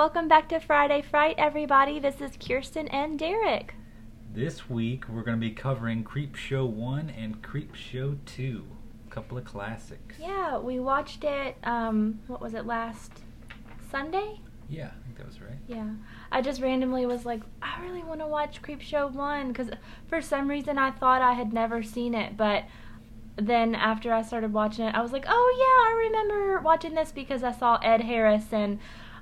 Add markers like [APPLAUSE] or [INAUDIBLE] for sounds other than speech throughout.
Welcome back to Friday Fright, everybody. This is Kirsten and Derek. This week we're going to be covering Creepshow 1 and Creepshow 2. A couple of classics. Yeah, we watched it, um, what was it, last Sunday? Yeah, I think that was right. Yeah. I just randomly was like, I really want to watch Creepshow 1 because for some reason I thought I had never seen it, but then after I started watching it, I was like, oh yeah, I remember watching this because I saw Ed Harris and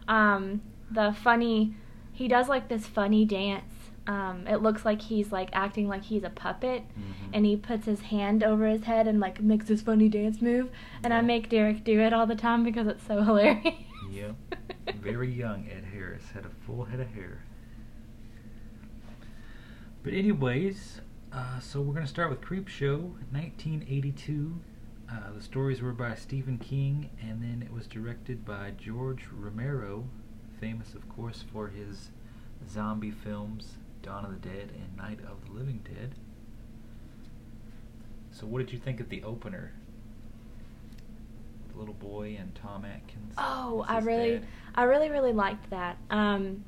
um, the funny, he does like this funny dance. Um, it looks like he's like acting like he's a puppet, Mhm. and he puts his hand over his head and like makes this funny dance move. And I make Derek do it all the time because it's so hilarious. Yep. [LAUGHS] Very young Ed Harris had a full head of hair. But anyways, uh, so we're going to start with Creepshow, 1982. Uh, the stories were by Stephen King, and then it was directed by George Romero, famous, of course, for his zombie films Dawn of the Dead and Night of the Living Dead. So, what did you think of the opener? The little boy and Tom Atkins. Oh, I really, dad. I really, really liked that. Um,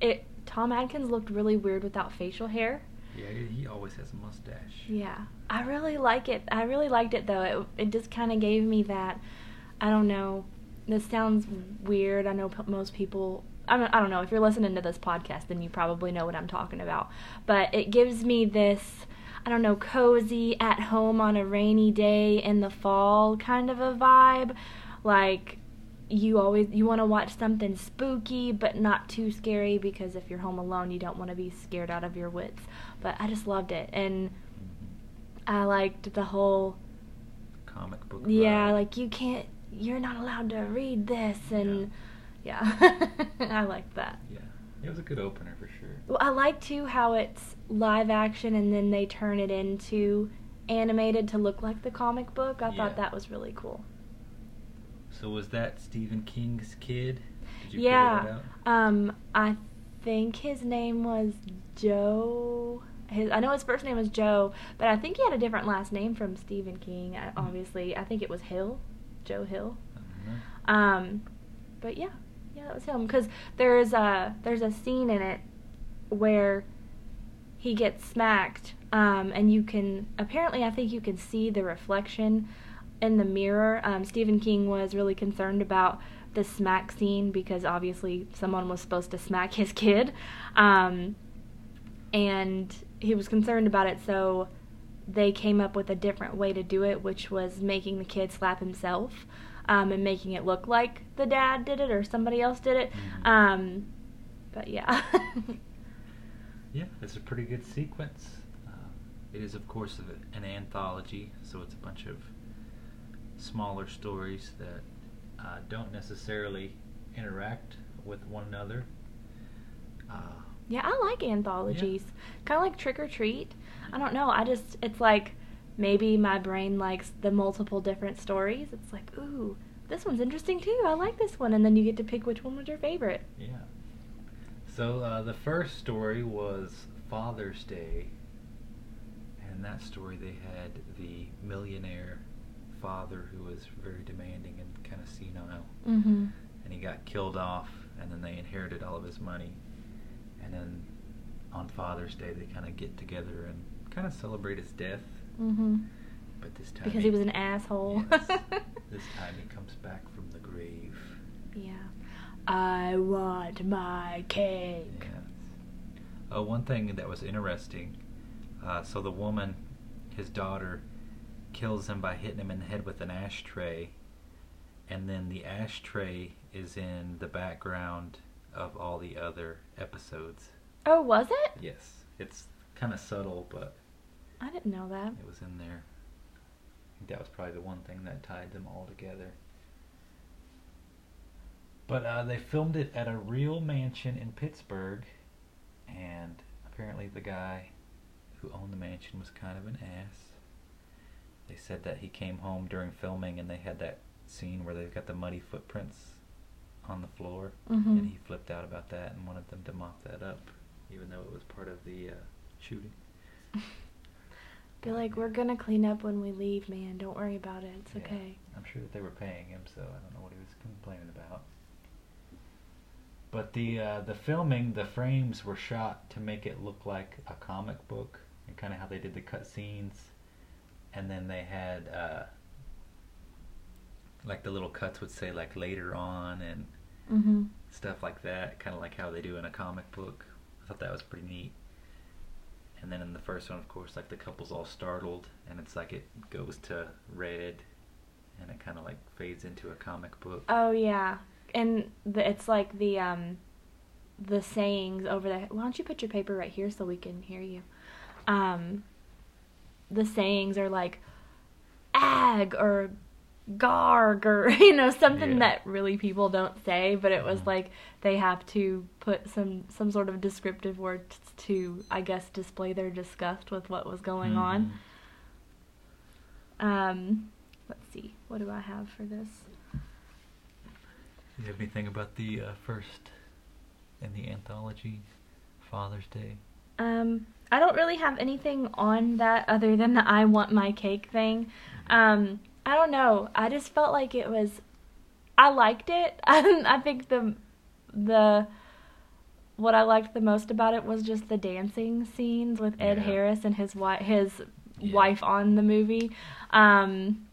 it Tom Atkins looked really weird without facial hair. Yeah, he always has a mustache. Yeah, I really like it. I really liked it though. It it just kind of gave me that. I don't know. This sounds weird. I know p- most people. I don't, I don't know. If you're listening to this podcast, then you probably know what I'm talking about. But it gives me this. I don't know, cozy at home on a rainy day in the fall kind of a vibe. Like you always you want to watch something spooky but not too scary because if you're home alone you don't want to be scared out of your wits. But I just loved it and. I liked the whole Comic book. yeah, vibe. like you can't you're not allowed to read this and yeah. [LAUGHS] I liked that. Yeah, it was a good opener for sure. Well, I like too how it's live action and then they turn it into animated to look like the comic book. I Yeah. thought that was really cool. So was that Stephen King's kid? Did you yeah. that out? Um, I think his name was Joe. His I know his first name was Joe, but I think he had a different last name from Stephen King. I, Hmm. obviously, I think it was Hill, Joe Hill. I don't know. Um, but yeah, yeah, that was him. Because there's a there's a scene in it where he gets smacked, um, and you can apparently I think you can see the reflection in the mirror. Um, Stephen King was really concerned about the smack scene because obviously someone was supposed to smack his kid, um, and he was concerned about it. So they came up with a different way to do it, which was making the kid slap himself um, and making it look like the dad did it or somebody else did it. Mhm. Um, but yeah. [LAUGHS] Yeah, it's a pretty good sequence. Uh, it is, of course, an anthology, so it's a bunch of smaller stories that uh, don't necessarily interact with one another. Uh, yeah, I like anthologies. Kind of like Trick or Treat. I don't know. I just, it's like maybe my brain likes the multiple different stories. It's like, ooh, this one's interesting too. I like this one. And then you get to pick which one was your favorite. yeah. So uh, the first story was Father's Day, and that story they had the millionaire father who was very demanding and kind of senile. Mm-hmm. and he got killed off, and then they inherited all of his money. And then on Father's Day, they kind of get together and kind of celebrate his death. Mm-hmm. But this time, Because he was an asshole. Yes. [LAUGHS] this time he comes back from the grave. Yeah. I want my cake. Yes. Oh, one thing that was interesting. Uh, so the woman, his daughter, kills him by hitting him in the head with an ashtray, and then the ashtray is in the background of all the other episodes. Oh, was it? Yes, it's kind of subtle, but I didn't know that. it was in there. I think that was probably the one thing that tied them all together. But uh, they filmed it at a real mansion in Pittsburgh, and apparently the guy who owned the mansion was kind of an ass. They said that he came home during filming and they had that scene where they've got the muddy footprints on the floor, Mhm. and he flipped out about that and wanted them to mop that up, even though it was part of the uh, shooting. [LAUGHS] Be like, we're gonna clean up when we leave, man. Don't worry about it. It's Yeah. okay. I'm sure that they were paying him, so I don't know what he was complaining about. But the uh, the filming, the frames were shot to make it look like a comic book, and kind of how they did the cut scenes, and then they had uh, like the little cuts would say like later on and Mm-hmm. stuff like that, kind of like how they do in a comic book. I thought that was pretty neat. And then in the first one, of course, like the couple's all startled, and it's like it goes to red, and it kind of like fades into a comic book. Oh yeah, and the, it's like the um, the sayings over there. Why don't you put your paper right here so we can hear you? Um, the sayings are like ag or garg or [LAUGHS] you know something Yeah. that really people don't say, but it was Mhm. like they have to put some some sort of descriptive words to I guess display their disgust with what was going on. Mhm. Um, let's see, what do I have for this? Do you have anything about the uh, first in the anthology, Father's Day? Um, I don't really have anything on that other than the I want my cake thing. Um, I don't know. I just felt like it was. I liked it. [LAUGHS] I think the the what I liked the most about it was just the dancing scenes with Ed Yeah. Harris and his wife his Yeah. wife on the movie. Um,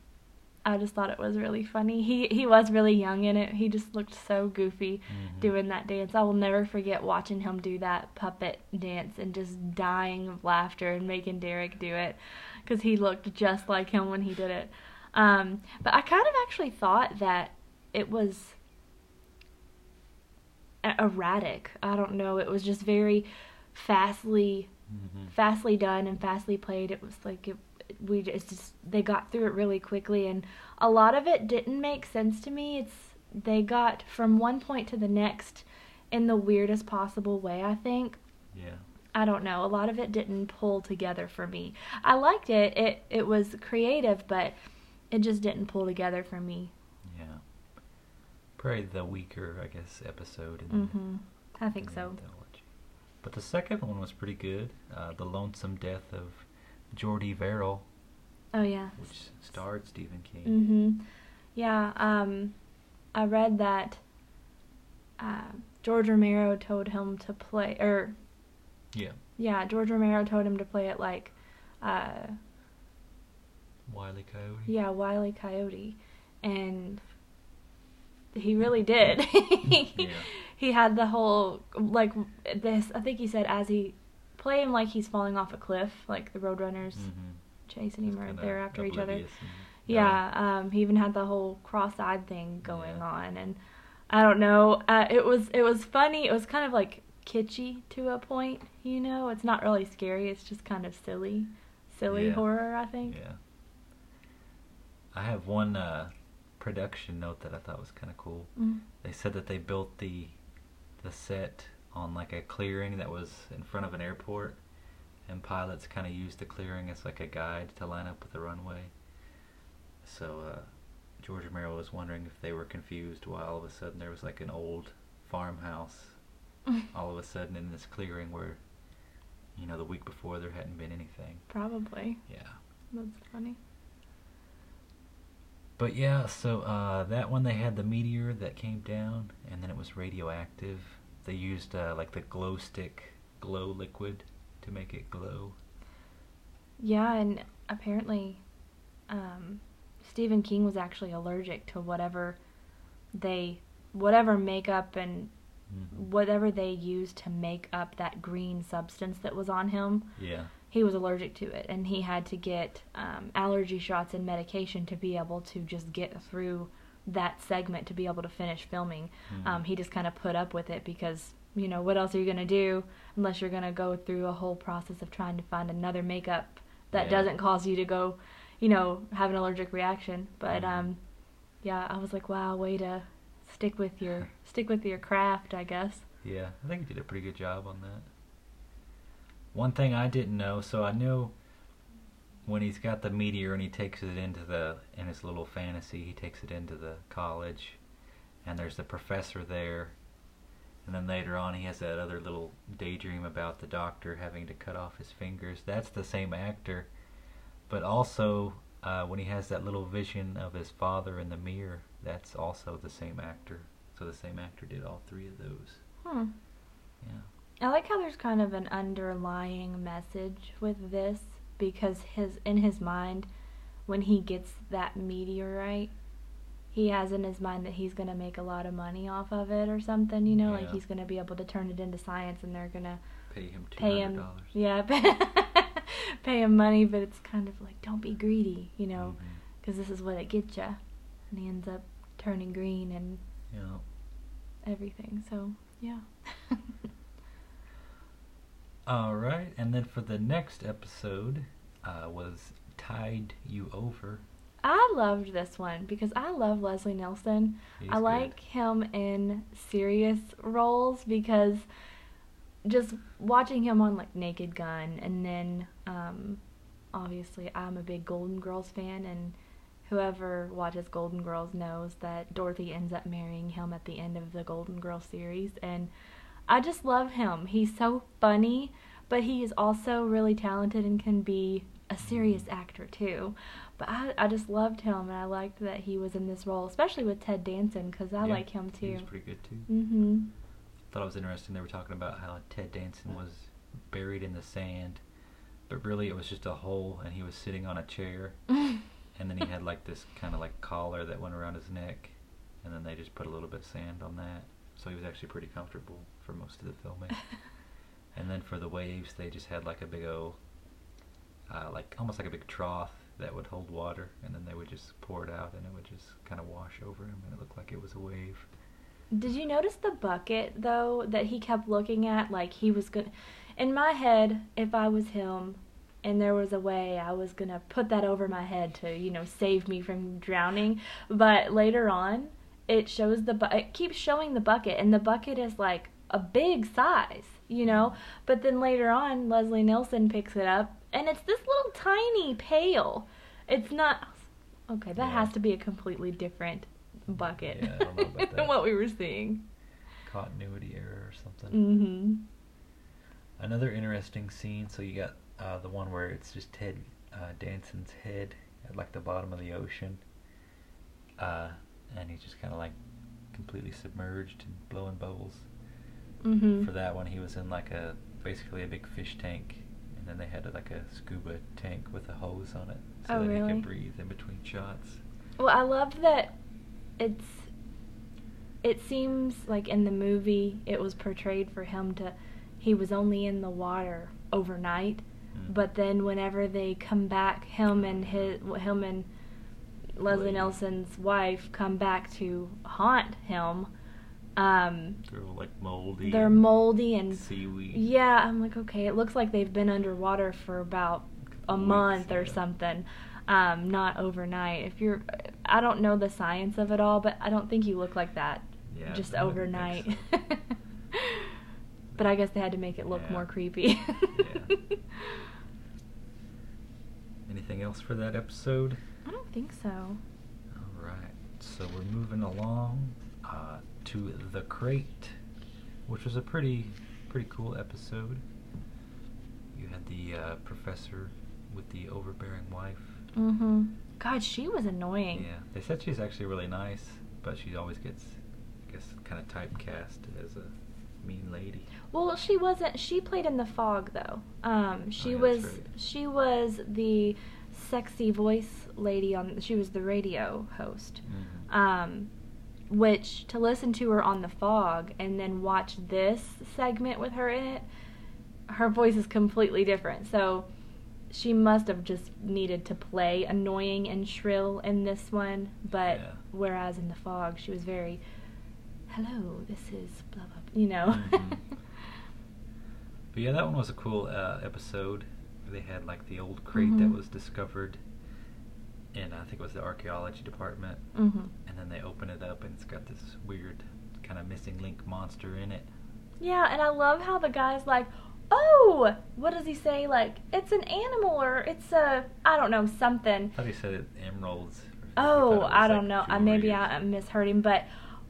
I just thought it was really funny. He he was really young in it. He just looked so goofy Mhm. doing that dance. I will never forget watching him do that puppet dance and just dying of laughter and making Derek do it because he looked just like him when he did it. Um, but I kind of actually thought that it was erratic. I don't know. It was just very fastly Mhm. fastly done and fastly played. It was like it, we just they got through it really quickly, and a lot of it didn't make sense to me. It's they got from one point to the next in the weirdest possible way. I think Yeah. I don't know. A lot of it didn't pull together for me. I liked it. It it was creative, but it just didn't pull together for me. Yeah. Probably the weaker, I guess, episode. In Mhm. I think in so. anthology. But the second one was pretty good. Uh, the Lonesome Death of Jordy Verrill, Oh yeah. which starred Stephen King. Mm-hmm. Yeah. Um, I read that uh, George Romero told him to play, or Yeah. yeah, George Romero told him to play it like, uh, Wiley Coyote. yeah, Wile E. Coyote, and he really did. [LAUGHS] Yeah. He had the whole like this. I think he said as he play him like he's falling off a cliff, like the Roadrunners Mhm. chasing him or Kinda they're after each other. Yeah, um, he even had the whole cross-eyed thing going Yeah. on, and I don't know. Uh, it was it was funny. It was kind of like kitschy to a point. You know, it's not really scary. It's just kind of silly, silly Yeah. horror. I think. Yeah. I have one uh, production note that I thought was kind of cool. Mm. They said that they built the the set on like a clearing that was in front of an airport, and pilots kind of used the clearing as like a guide to line up with the runway. So uh, George Romero was wondering if they were confused why all of a sudden there was like an old farmhouse [LAUGHS] all of a sudden in this clearing where, you know, the week before there hadn't been anything. Probably. Yeah. That's funny. But yeah, so uh, that one they had the meteor that came down, and then it was radioactive. They used uh, like the glow stick glow liquid to make it glow. Yeah, and apparently, um, Stephen King was actually allergic to whatever they, whatever makeup and Mhm. whatever they used to make up that green substance that was on him. Yeah. He was allergic to it, and he had to get um, allergy shots and medication to be able to just get through that segment to be able to finish filming. Mhm. Um, he just kind of put up with it because you know what else are you gonna do unless you're gonna go through a whole process of trying to find another makeup that Yeah. doesn't cause you to go, you know, have an allergic reaction. But Mhm. um, yeah, I was like, wow, way to stick with your [LAUGHS] stick with your craft, I guess. Yeah, I think he did a pretty good job on that. One thing I didn't know, so I knew when he's got the meteor and he takes it into the in his little fantasy, he takes it into the college, and there's the professor there, and then later on he has that other little daydream about the doctor having to cut off his fingers. That's the same actor, but also uh, when he has that little vision of his father in the mirror, that's also the same actor. So the same actor did all three of those. Hmm. Yeah. I like how there's kind of an underlying message with this because his in his mind when he gets that meteorite he has in his mind that he's going to make a lot of money off of it or something, you know, like he's going to be able to turn it into science and they're going to Pay him two pay him yeah, pay, [LAUGHS] pay him money, but it's kind of like don't be greedy, you know, mm-hmm. because this is what it gets you. And he ends up turning green and Yeah. everything. So, yeah. [LAUGHS] All right, and then for the next episode uh, was "Tide You Over." I loved this one because I love Leslie Nielsen. He's I good. like him in serious roles because just watching him on like Naked Gun and then um, obviously I'm a big Golden Girls fan and whoever watches Golden Girls knows that Dorothy ends up marrying him at the end of the Golden Girls series and I just love him. He's so funny, but he is also really talented and can be a serious actor too. But I, I just loved him and I liked that he was in this role, especially with Ted Danson because I Yeah, like him too. He's pretty good too. Mhm. Thought it was interesting. They were talking about how Ted Danson was buried in the sand, but really it was just a hole, and he was sitting on a chair, [LAUGHS] and then he had like this kind of like collar that went around his neck, and then they just put a little bit of sand on that, so he was actually pretty comfortable for most of the filming. [LAUGHS] and then for the waves, they just had like a big old, uh, like almost like a big trough that would hold water, and then they would just pour it out, and it would just kind of wash over him, and it looked like it was a wave. Did you notice the bucket though that he kept looking at like he was gonna. in my head if I was him and there was a way I was to put that over my head to, you know, save me from drowning, but later on it shows the bu- it keeps showing the bucket and the bucket is like a big size, you know, but then later on Leslie Nielsen picks it up and it's this little tiny pail. It's not Okay, that Yeah. has to be a completely different bucket Yeah, I don't know about [LAUGHS] than what we were seeing. Continuity error or something. Mm-hmm. Another interesting scene. So you got uh, the one where it's just Ted uh, Danson's head at like the bottom of the ocean, uh, and he's just kind of like completely submerged and blowing bubbles. Mm-hmm. For that one, he was in like a basically a big fish tank, and then they had like a scuba tank with a hose on it, so Oh, that he could breathe in between shots. Well, I love that it's. It seems like in the movie it was portrayed for him to. He was only in the water overnight, Mm. but then whenever they come back, him and his him and Leslie. Nielsen's wife come back to haunt him. Um, They're like moldy. they're moldy and seaweed. Yeah, I'm like, okay, it looks like they've been underwater for about a Weeks, month or yeah. something. Um, not overnight. If you're, I don't know the science of it all, but I don't think you look like that Yeah, just overnight. so. [LAUGHS] but I guess they had to make it look Yeah. more creepy. Yeah. [LAUGHS] Anything else for that episode? I don't think so. All right, so we're moving along uh, to the crate, which was a pretty, pretty cool episode. You had the uh, professor with the overbearing wife. Mm-hmm. God, she was annoying. Yeah, they said she's actually really nice, but she always gets, I guess, kind of typecast as a mean lady. Well, she wasn't. She played in the fog though. Um, she Oh, yeah, was. right. She was the sexy voice lady on. She was the radio host. Mhm. Um, which to listen to her on the fog and then watch this segment with her in it, her voice is completely different. So she must have just needed to play annoying and shrill in this one, but Yeah. whereas in the fog she was very, "Hello, this is blah blah," blah you know. Mhm. [LAUGHS] But yeah, that one was a cool uh, episode. They had like the old crate that Mhm. was discovered and I think it was the archaeology department, hmm they open it up and it's got this weird kind of missing link monster in it. Yeah, and I love how the guy's like, "Oh, what does he say? Like it's an animal or it's a I don't know something." I thought he said it emeralds. Oh, it I don't know. Uh, I maybe I misheard him, but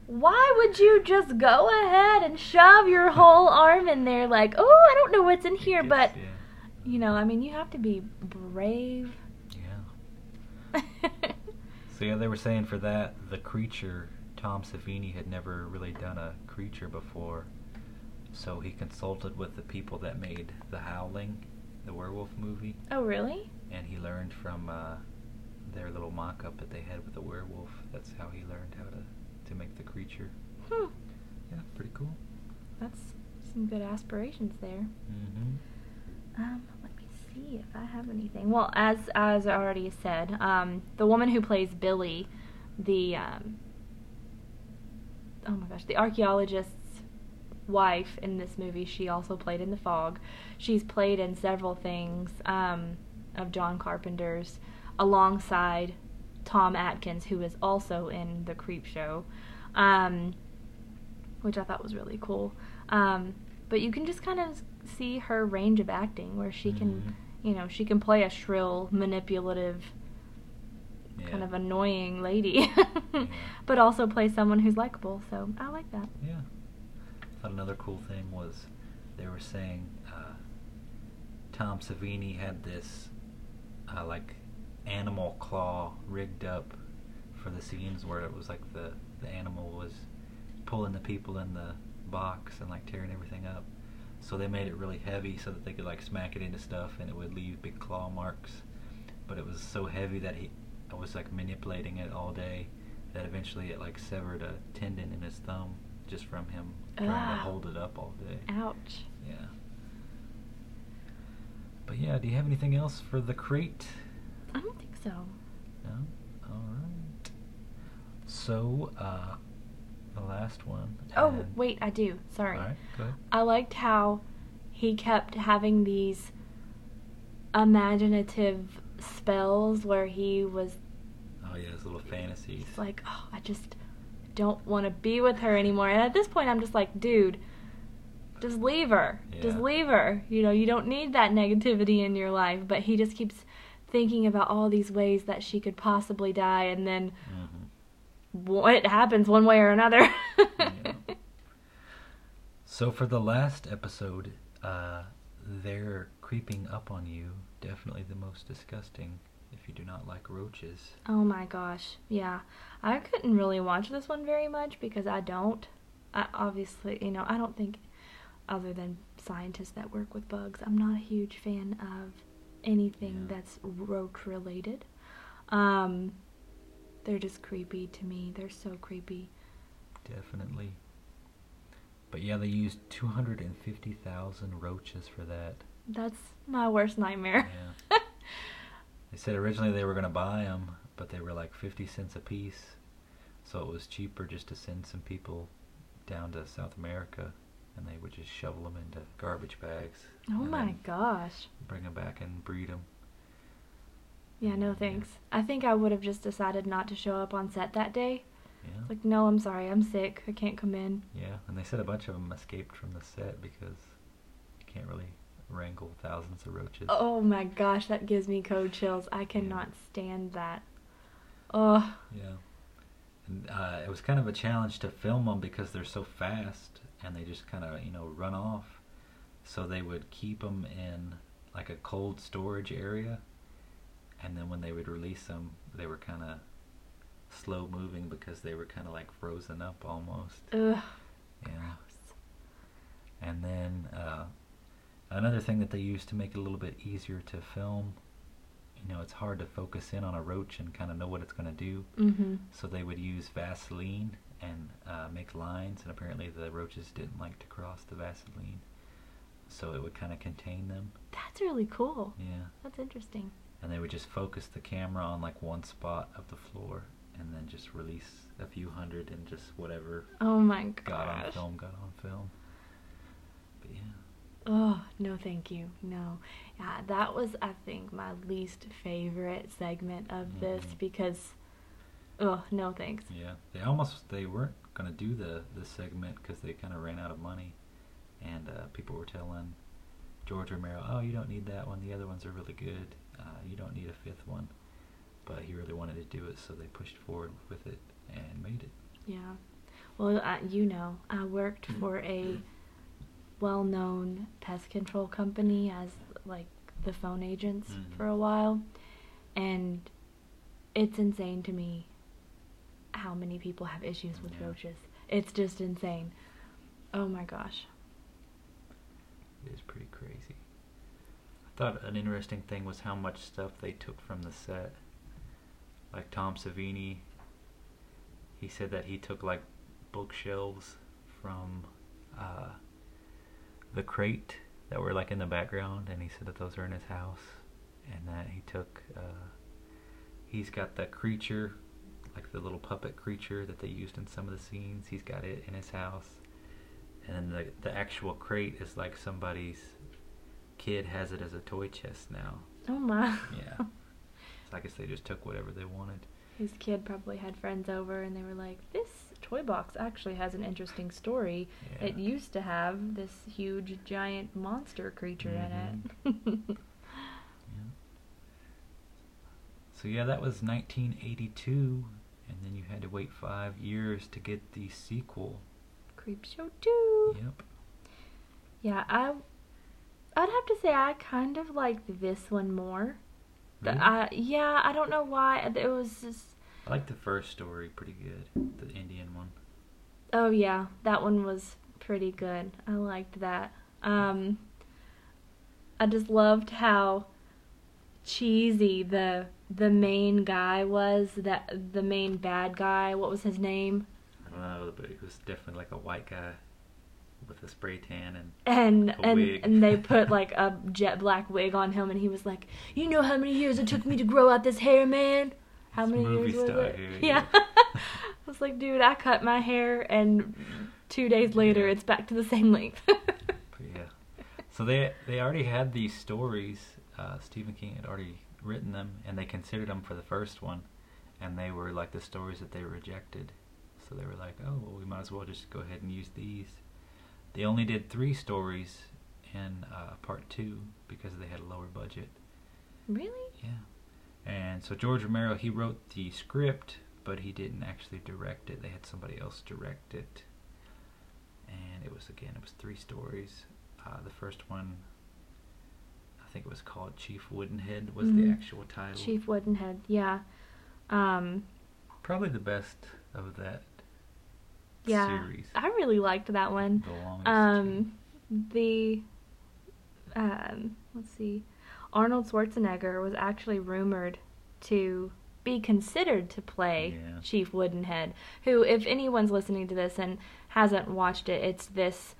why would you just go ahead and shove your [LAUGHS] whole arm in there like, "Oh, I don't know what's in here," but gets- you know, I mean, you have to be brave. yeah, [LAUGHS] yeah. So yeah, they were saying for that the creature Tom Savini had never really done a creature before, So he consulted with the people that made The Howling, the werewolf movie, Oh, really? and he learned from uh, their little mock-up that they had with the werewolf. That's how he learned how to to make the creature. Hmm. Yeah, pretty cool. That's some good aspirations there. Mm-hmm. Um, let me see if I have anything. Well, as as I already said, um, the woman who plays Billy, the um, oh my gosh, the archaeologist's wife in this movie, she also played in The Fog. She's played in several things um, of John Carpenter's, alongside Tom Atkins, who is also in The Creepshow, um, which I thought was really cool. Um, but you can just kind of see her range of acting, where she can, Mhm. you know, she can play a shrill, manipulative, Yeah. kind of annoying lady, [LAUGHS] Yeah. but also play someone who's likable. So I like that. Yeah. I thought another cool thing was they were saying uh, Tom Savini had this uh, like animal claw rigged up for the scenes where it was like the the animal was pulling the people in the box and like tearing everything up. So they made it really heavy so that they could like smack it into stuff and it would leave big claw marks. But it was so heavy that he I was like manipulating it all day that eventually it like severed a tendon in his thumb just from him trying Ah. to hold it up all day. Ouch. Yeah. But yeah, do you have anything else for the crate? I don't think so. No? Alright. So, uh, the last one. Oh, wait, I do. Sorry. Ahead. I liked how he kept having these imaginative spells where he was Oh, yeah, his little fantasies. It's like, oh, I just don't want to be with her anymore. And at this point, I'm just like, dude, just leave her. Just leave her. You know, you don't need that negativity in your life. But he just keeps thinking about all these ways that she could possibly die, and then Mhm. What happens one way or another. [LAUGHS] Yeah. So for the last episode, uh, they're creeping up on you. Definitely the most disgusting if you do not like roaches. Oh my gosh, yeah. I couldn't really watch this one very much because I don't. I obviously, you know, I don't think, other than scientists that work with bugs, I'm not a huge fan of anything Yeah. that's roach related. Um, they're just creepy to me. They're so creepy. Definitely. But yeah, they used 250,000 roaches for that. That's my worst nightmare. Yeah. [LAUGHS] They said originally they were going to buy them, but they were like 50 cents a piece. So it was cheaper just to send some people down to South America and they would just shovel them into garbage bags. oh my gosh. Bring them back and breed them. Yeah, no thanks. I think I would have just decided not to show up on set that day. Yeah. Like, no, I'm sorry, I'm sick. I can't come in. Yeah, and they said a bunch of them escaped from the set because you can't really wrangle thousands of roaches. Oh my gosh, that gives me cold chills. I cannot stand that. Oh, Yeah. And uh, it was kind of a challenge to film them because they're so fast and they just kind of, you know, run off. So they would keep them in like a cold storage area. And then when they would release them, they were kind of slow moving because they were kind of like frozen up almost. ugh. Yeah. And then uh, another thing that they used to make it a little bit easier to film, you know, it's hard to focus in on a roach and kind of know what it's going to do. Mm-hmm. So they would use Vaseline and uh, make lines, and apparently the roaches didn't like to cross the Vaseline, so it would kind of contain them. That's really cool. Yeah, That's interesting. And they would just focus the camera on like one spot of the floor, and then just release a few hundred and just whatever Oh my god got on film got on film. But yeah, Oh, no, thank you. No. Yeah, that was, I think, my least favorite segment of this Mhm. because, oh, no thanks. yeah, they almost they weren't gonna do the the segment because they kind of ran out of money, and uh, people were telling George Romero, "Oh, you don't need that one. The other ones are really good. Uh, you don't need a fifth one." But he really wanted to do it, so they pushed forward with it and made it. Yeah. Well, uh, you know, I worked for a well known pest control company as like the phone agents Mhm. for a while. And it's insane to me how many people have issues with Yeah. roaches. It's just insane. Oh my gosh. It is pretty crazy. Thought an interesting thing was how much stuff they took from the set. Like Tom Savini, he said that he took like bookshelves from uh, the crate that were like in the background, and he said that those are in his house, and that he took. Uh, he's got the creature, like the little puppet creature that they used in some of the scenes. He's got it in his house, and the the actual crate is like somebody's kid has it as a toy chest now. Oh my. Yeah. so [LAUGHS] I guess they just took whatever they wanted. His kid probably had friends over and they were like, This toy box actually has an interesting story. Yeah. It used to have this huge giant monster creature Mm-hmm. in it. [LAUGHS] Yeah. So yeah, that was 1982, and then you had to wait five years to get the sequel. Creepshow 2. Yep. Yeah, I I'd have to say I kind of liked this one more. Really? I, yeah, I don't know why. It was just I like the first story pretty good, the Indian one. Oh yeah, that one was pretty good. I liked that. Um I just loved how cheesy the the main guy was, that the main bad guy. What was his name? I don't know, but he was definitely like a white guy with a spray tan and And A and wig. and they [LAUGHS] put like a jet black wig on him and he was like, "You know how many years it took me to grow out this hair, man?" How It's many years was it? hair, yeah. yeah. [LAUGHS] I was like, "Dude, I cut my hair and 2 days later Yeah. it's back to the same length." [LAUGHS] Yeah. So they they already had these stories. Uh, Stephen King had already written them, and they considered them for the first one, and they were like the stories that they rejected. So they were like, "Oh, well, we might as well just go ahead and use these." They only did three stories in uh, part two because they had a lower budget. really? Yeah. And so George Romero he wrote the script, but he didn't actually direct it. They had somebody else direct it. And it was again, it was three stories. Uh, the first one, I think it was called Chief Woodenhead, was the Mhm. actual title. Chief Woodenhead, yeah. Um, Probably the best of that yeah. series. I really liked that one. The. Um, the, um, let's see, Arnold Schwarzenegger was actually rumored to be considered to play Yeah. Chief Woodenhead, who, if anyone's listening to this and hasn't watched it, it's this,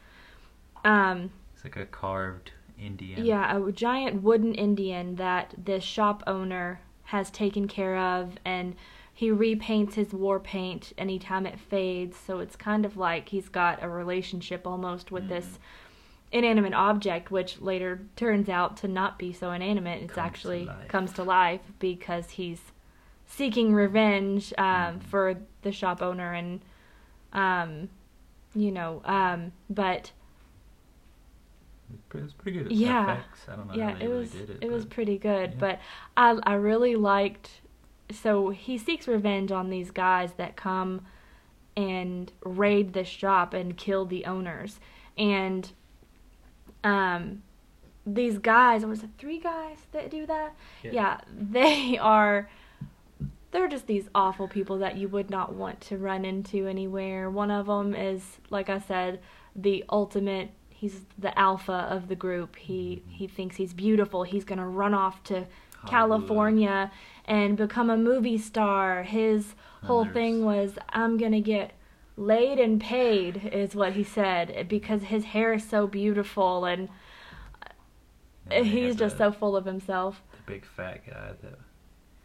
um, it's like a carved Indian. Yeah, a giant wooden Indian that this shop owner has taken care of, and he repaints his war paint anytime it fades. So it's kind of like he's got a relationship almost with this inanimate object, which later turns out to not be so inanimate. It's Comes to actually life. comes to life because he's seeking revenge um, Mhm. for the shop owner, and um, you know, um, but It was pretty good. Yeah. Effects. I don't know yeah, it really was it. it was pretty good, yeah. but I I really liked. So he seeks revenge on these guys that come and raid this shop and kill the owners, and um, these guys was it three guys that do that? yeah, they [LAUGHS] are. They're just these awful people that you would not want to run into anywhere. One of them is, like I said, the ultimate. He's the alpha of the group. He he thinks he's beautiful. He's gonna run off to. California and become a movie star. His whole thing was, I'm gonna get laid and paid, is what he said, because his hair is so beautiful and And he's just the- so full of himself. the big fat guy that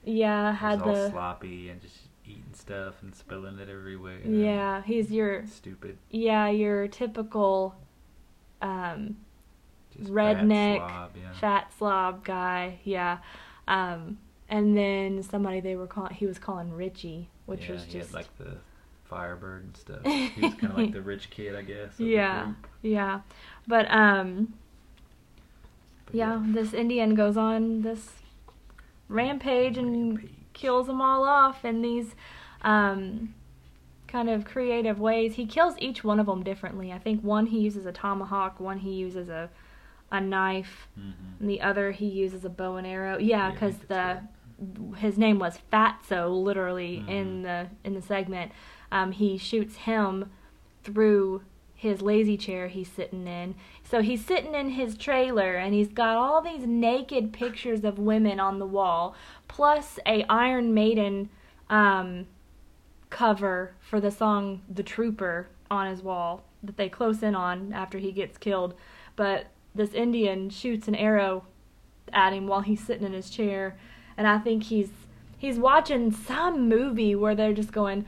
Yeah, had all the sloppy and just eating stuff and spilling it everywhere. yeah. He's your Stupid. yeah your typical um, redneck fat slob, yeah. fat slob guy. Yeah, um, and then somebody they were calling he was calling Richie, which yeah, was just like the Firebird and stuff. he was kind of like [LAUGHS] the rich kid, I guess. yeah yeah, but um But yeah, this Indian goes on this rampage and Rampage. kills them all off in these um, kind of creative ways. He kills each one of them differently. I think one he uses a tomahawk, one he uses a a knife, Mhm. and the other he uses a bow and arrow. Yeah, because think the that's his name was Fatso literally Mhm. in the in the segment. Um, he shoots him through his lazy chair he's sitting in. So he's sitting in his trailer and he's got all these naked pictures of women on the wall, plus a Iron Maiden um, cover for the song "The Trooper" on his wall that they close in on after he gets killed. But this Indian shoots an arrow at him while he's sitting in his chair, and I think he's he's watching some movie where they're just going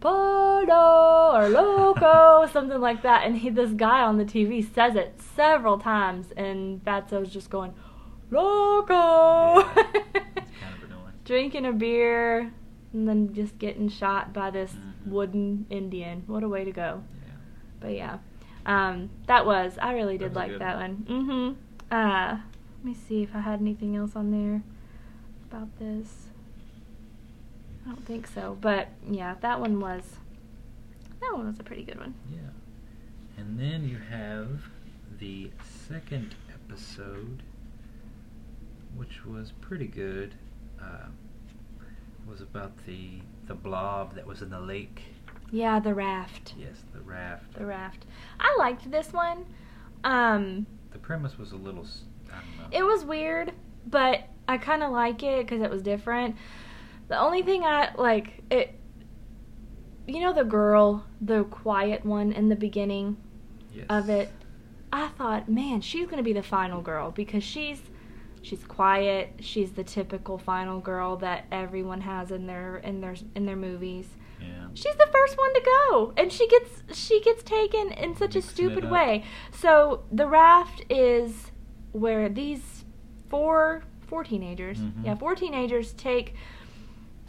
Pardo or Loco, [LAUGHS] something like that, and he this guy on the TV says it several times, and Fatso's just going Loco, Yeah, [LAUGHS] it's kind of drinking a beer, and then just getting shot by this Mhm. wooden Indian. What a way to go! Yeah. But yeah, um, that was I really did like that one. one. Mhm. Uh, let me see if I had anything else on there about this. I don't think so, but yeah, that one was that one was a pretty good one. Yeah. And then you have the second episode, which was pretty good. Uh, was about the the blob that was in the lake. Yeah, the raft. Yes, the raft. The raft. I liked this one. Um, The premise was a little. s- I don't know. It was weird, but I kind of like it because it was different. The only thing I like it, you know, the girl, the quiet one in the beginning yes. of it. I thought, man, she's gonna be the final girl because she's she's quiet. She's the typical final girl that everyone has in their in their in their movies. Yeah. She's the first one to go, and she gets she gets taken in such a Mixing it stupid way. So the raft is where these four four teenagers, Mhm. yeah, four teenagers take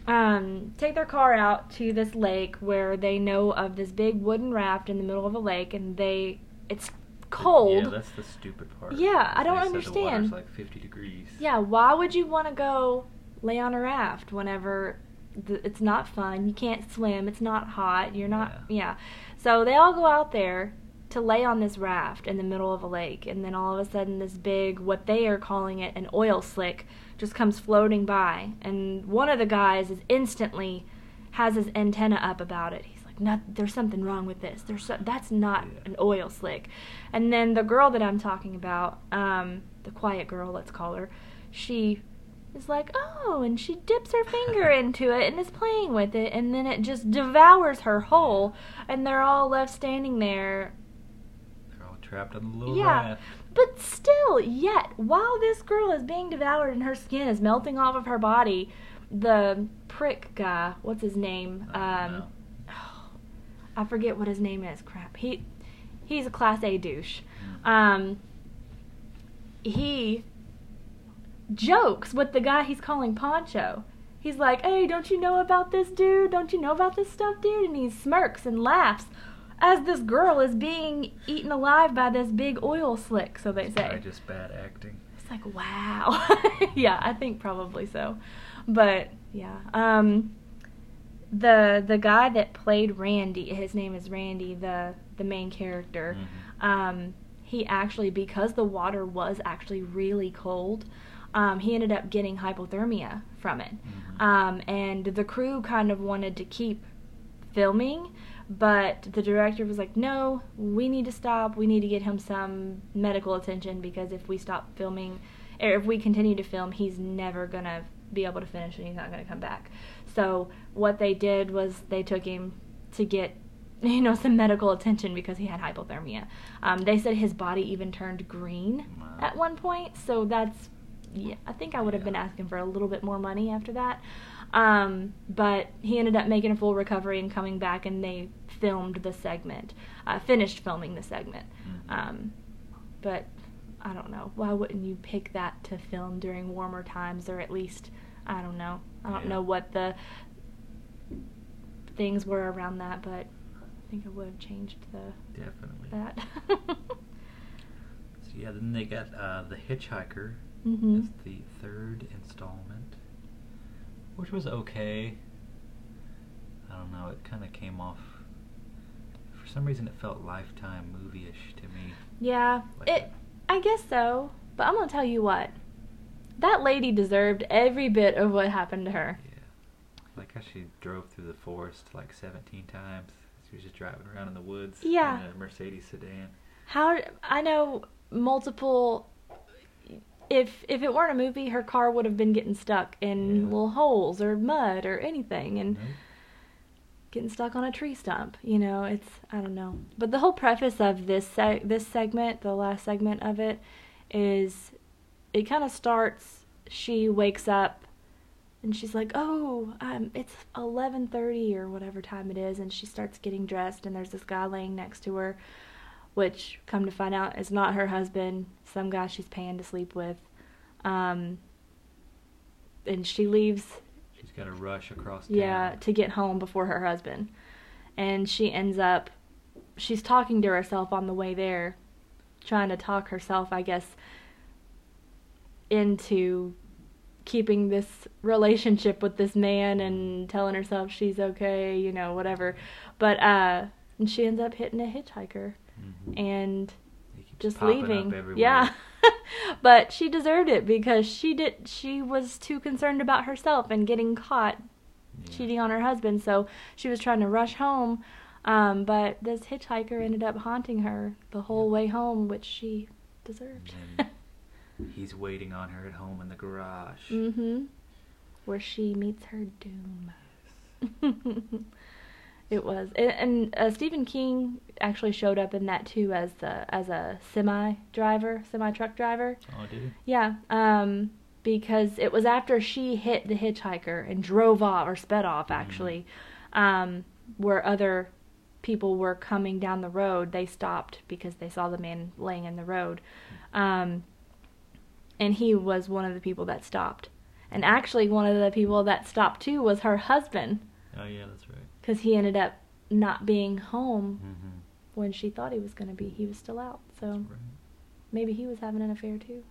um take their car out to this lake where they know of this big wooden raft in the middle of a lake, and they it's cold. Yeah, that's the stupid part. Yeah, I don't said The understand. water's like 50 degrees. Yeah, why would you want to go lay on a raft whenever th- it's not fun? You can't swim. It's not hot. You're not. Yeah. So they all go out there to lay on this raft in the middle of a lake, and then all of a sudden, this big, what they are calling it, an oil slick, just comes floating by, and one of the guys is instantly has his antenna up about it. He's like, "Not, there's something wrong with this. There's so, that's not an oil slick." And then the girl that I'm talking about, um, the quiet girl, let's call her, she is like, "Oh," and she dips her finger [LAUGHS] into it and is playing with it, and then it just devours her whole, and they're all left standing there. Trapped on the little Yeah. raft. But still, yet, while this girl is being devoured and her skin is melting off of her body, the prick guy, what's his name? I Um, know. [SIGHS] I forget what his name is. Crap. He he's a class A douche. Mm. Um he jokes with the guy he's calling Poncho. He's like, "Hey, don't you know about this dude? Don't you know about this stuff, dude?" And he smirks and laughs as this girl is being eaten alive by this big oil slick, so they say. just bad acting. It's like, wow. [LAUGHS] yeah, I think probably so. But yeah, um the the guy that played Randy, his name is Randy, the the main character. Mhm. Um he actually because the water was actually really cold, um he ended up getting hypothermia from it. Mhm. Um and the crew kind of wanted to keep filming, but the director was like, "No, we need to stop. We need to get him some medical attention because if we stop filming, or if we continue to film, he's never gonna be able to finish and he's not gonna come back." So what they did was they took him to get [LAUGHS] you know some medical attention because he had hypothermia. Um, they said his body even turned green Wow. at one point, so that's yeah. I think I would have been asking for a little bit more money after that. Um, but he ended up making a full recovery and coming back, and they filmed the segment, uh, finished filming the segment. Mhm. Um, but I don't know. Why wouldn't you pick that to film during warmer times, or at least I don't know. I don't Yeah. know what the things were around that, but I think it would have changed the Definitely. that. [LAUGHS] So yeah, then they got uh, the Hitchhiker Mhm. as the third installment, which was okay. I don't know. It kind of came off. For some reason, it felt Lifetime movie-ish to me. Yeah, Like it. that. I guess so. But I'm gonna tell you what. That lady deserved every bit of what happened to her. Yeah. Like how she drove through the forest like 17 times. She was just driving around in the woods. Yeah. In a Mercedes sedan. How I know multiple. If if it weren't a movie, her car would have been getting stuck in Yeah. little holes or mud or anything, and Nope. getting stuck on a tree stump. You know, it's I don't know. But the whole preface of this seg- this segment, the last segment of it, is it kind of starts. She wakes up, and she's like, "Oh, um, it's eleven thirty or whatever time it is," and she starts getting dressed, and there's this guy laying next to her, which come to find out is not her husband, some guy she's paying to sleep with. Um, and she leaves She's got to rush across town. yeah, to get home before her husband. And she ends up she's talking to herself on the way there, trying to talk herself, I guess, into keeping this relationship with this man and telling herself she's okay, you know, whatever. But uh and she ends up hitting a hitchhiker Mhm. and just leaving. Yeah. [LAUGHS] but she deserved it because she did she was too concerned about herself and getting caught Yeah. cheating on her husband, so she was trying to rush home. Um, but this hitchhiker ended up haunting her the whole way home, which she deserved. [LAUGHS] He's waiting on her at home in the garage. mm-hmm. Where she meets her doom. [LAUGHS] it was, and, and uh, Stephen King actually showed up in that too as the as a semi driver, semi truck driver. Oh, did he? Yeah, um, because it was after she hit the hitchhiker and drove off or sped off Mhm. actually, um, where other people were coming down the road. They stopped because they saw the man laying in the road, um, and he was one of the people that stopped. And actually, one of the people that stopped too was her husband, Oh, yeah, that's right. Because he ended up not being home Mm-hmm. when she thought he was going to be. He was still out, so right. maybe he was having an affair too.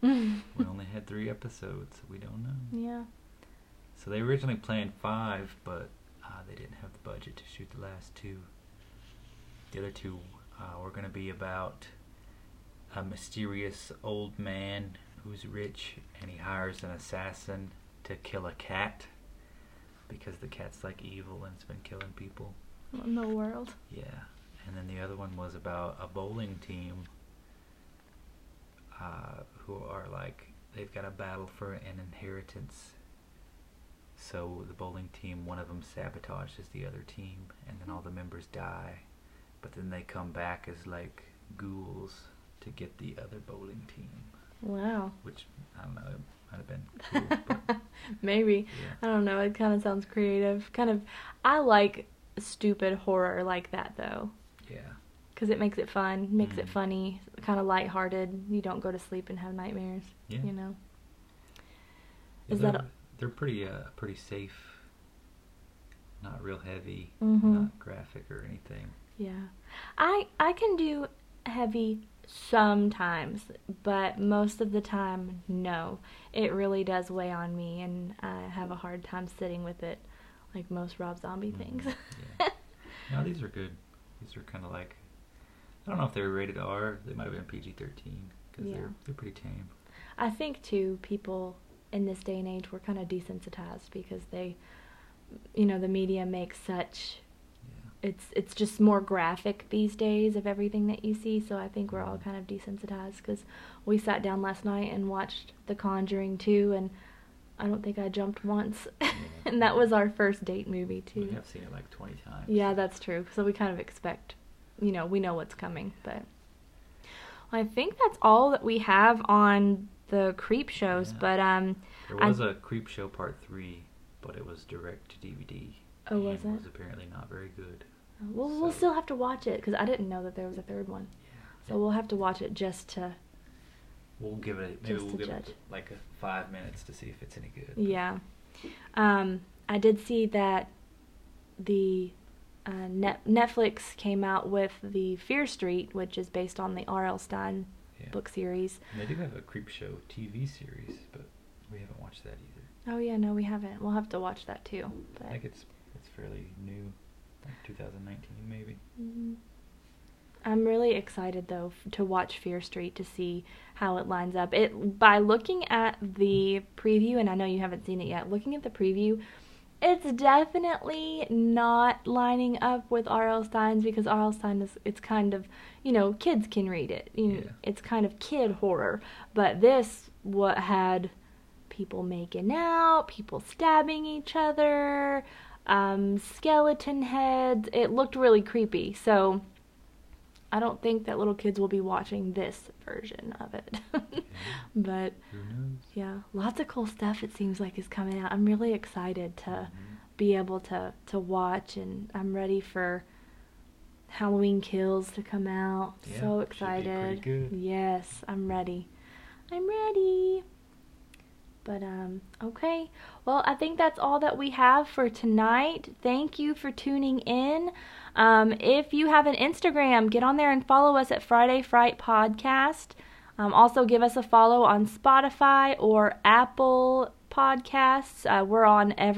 Who knows? [LAUGHS] We only had three episodes, so we don't know. yeah. So they originally planned five, but uh, they didn't have the budget to shoot the last two. The other two uh, were going to be about a mysterious old man who's rich and he hires an assassin to kill a cat because the cat's like evil and it's been killing people. In the world? Yeah. And then the other one was about a bowling team uh, who are like, they've got a battle for an inheritance. So the bowling team, one of them sabotages the other team, and then all the members die. But then they come back as like ghouls to get the other bowling team, Wow. which I don't know, might have been cool. but [LAUGHS] Maybe. yeah. I don't know. It kind of sounds creative. Kind of. I like stupid horror like that though, Yeah. because it makes it fun, makes it Mhm. funny, kind of lighthearted. You don't go to sleep and have nightmares. Yeah. You know. Yeah, Is they're, that a- they're pretty uh pretty safe. Not real heavy, Mhm. not graphic or anything. Yeah. I I can do heavy sometimes, but most of the time, no. It really does weigh on me, and I have a hard time sitting with it, like most Rob Zombie Mhm, things. yeah. No, these are good. These are kind of like I don't know if they were rated R. They might have been PG thirteen because Yeah. they're they're pretty tame. I think too, people in this day and age were kind of desensitized because they, you know, the media makes such. It's it's just more graphic these days of everything that you see. So I think we're all Mhm. kind of desensitized because we sat down last night and watched The Conjuring 2 and I don't think I jumped once, Yeah. [LAUGHS] and that was our first date movie too. We have seen it like twenty times. Yeah, that's true. So we kind of expect, you know, we know what's coming. But I think that's all that we have on the Creepshows. Yeah. But um, There was a Creepshow Part Three, but it was direct to DVD. Oh, was it? Was apparently not very good. We'll we'll still have to watch it because I didn't know that there was a third one. Yeah. So we'll have to watch it just to, We'll give it maybe we'll give it like a five minutes to see if it's any good. yeah. Um, I did see that the uh, Net- Netflix came out with the Fear Street, which is based on the R.L. Stine Yeah. book series. And they do have a Creepshow TV series, but we haven't watched that either. Oh yeah, no, we haven't. We'll have to watch that too. But I think it's it's fairly new, like 2019 maybe. Mhm. I'm really excited though f- to watch Fear Street to see how it lines up. It by looking at the preview, and I know you haven't seen it yet. Looking at the preview, it's definitely not lining up with R.L. Stine's because R.L. Stine is it's kind of you know kids can read it. You know, Yeah. It's kind of kid horror, but this what had people making out, people stabbing each other, um, skeleton heads. It looked really creepy. So I don't think that little kids will be watching this version of it. [LAUGHS] but yeah, lots of cool stuff it seems like is coming out. I'm really excited to Mhm. be able to to watch and I'm ready for Halloween Kills to come out. Yeah, so excited. Yes, I'm ready. I'm ready. But um okay. Well, I think that's all that we have for tonight. Thank you for tuning in. Um, if you have an Instagram, get on there and follow us at Friday Fright Podcast. Um, also, give us a follow on Spotify or Apple Podcasts. Uh, we're on every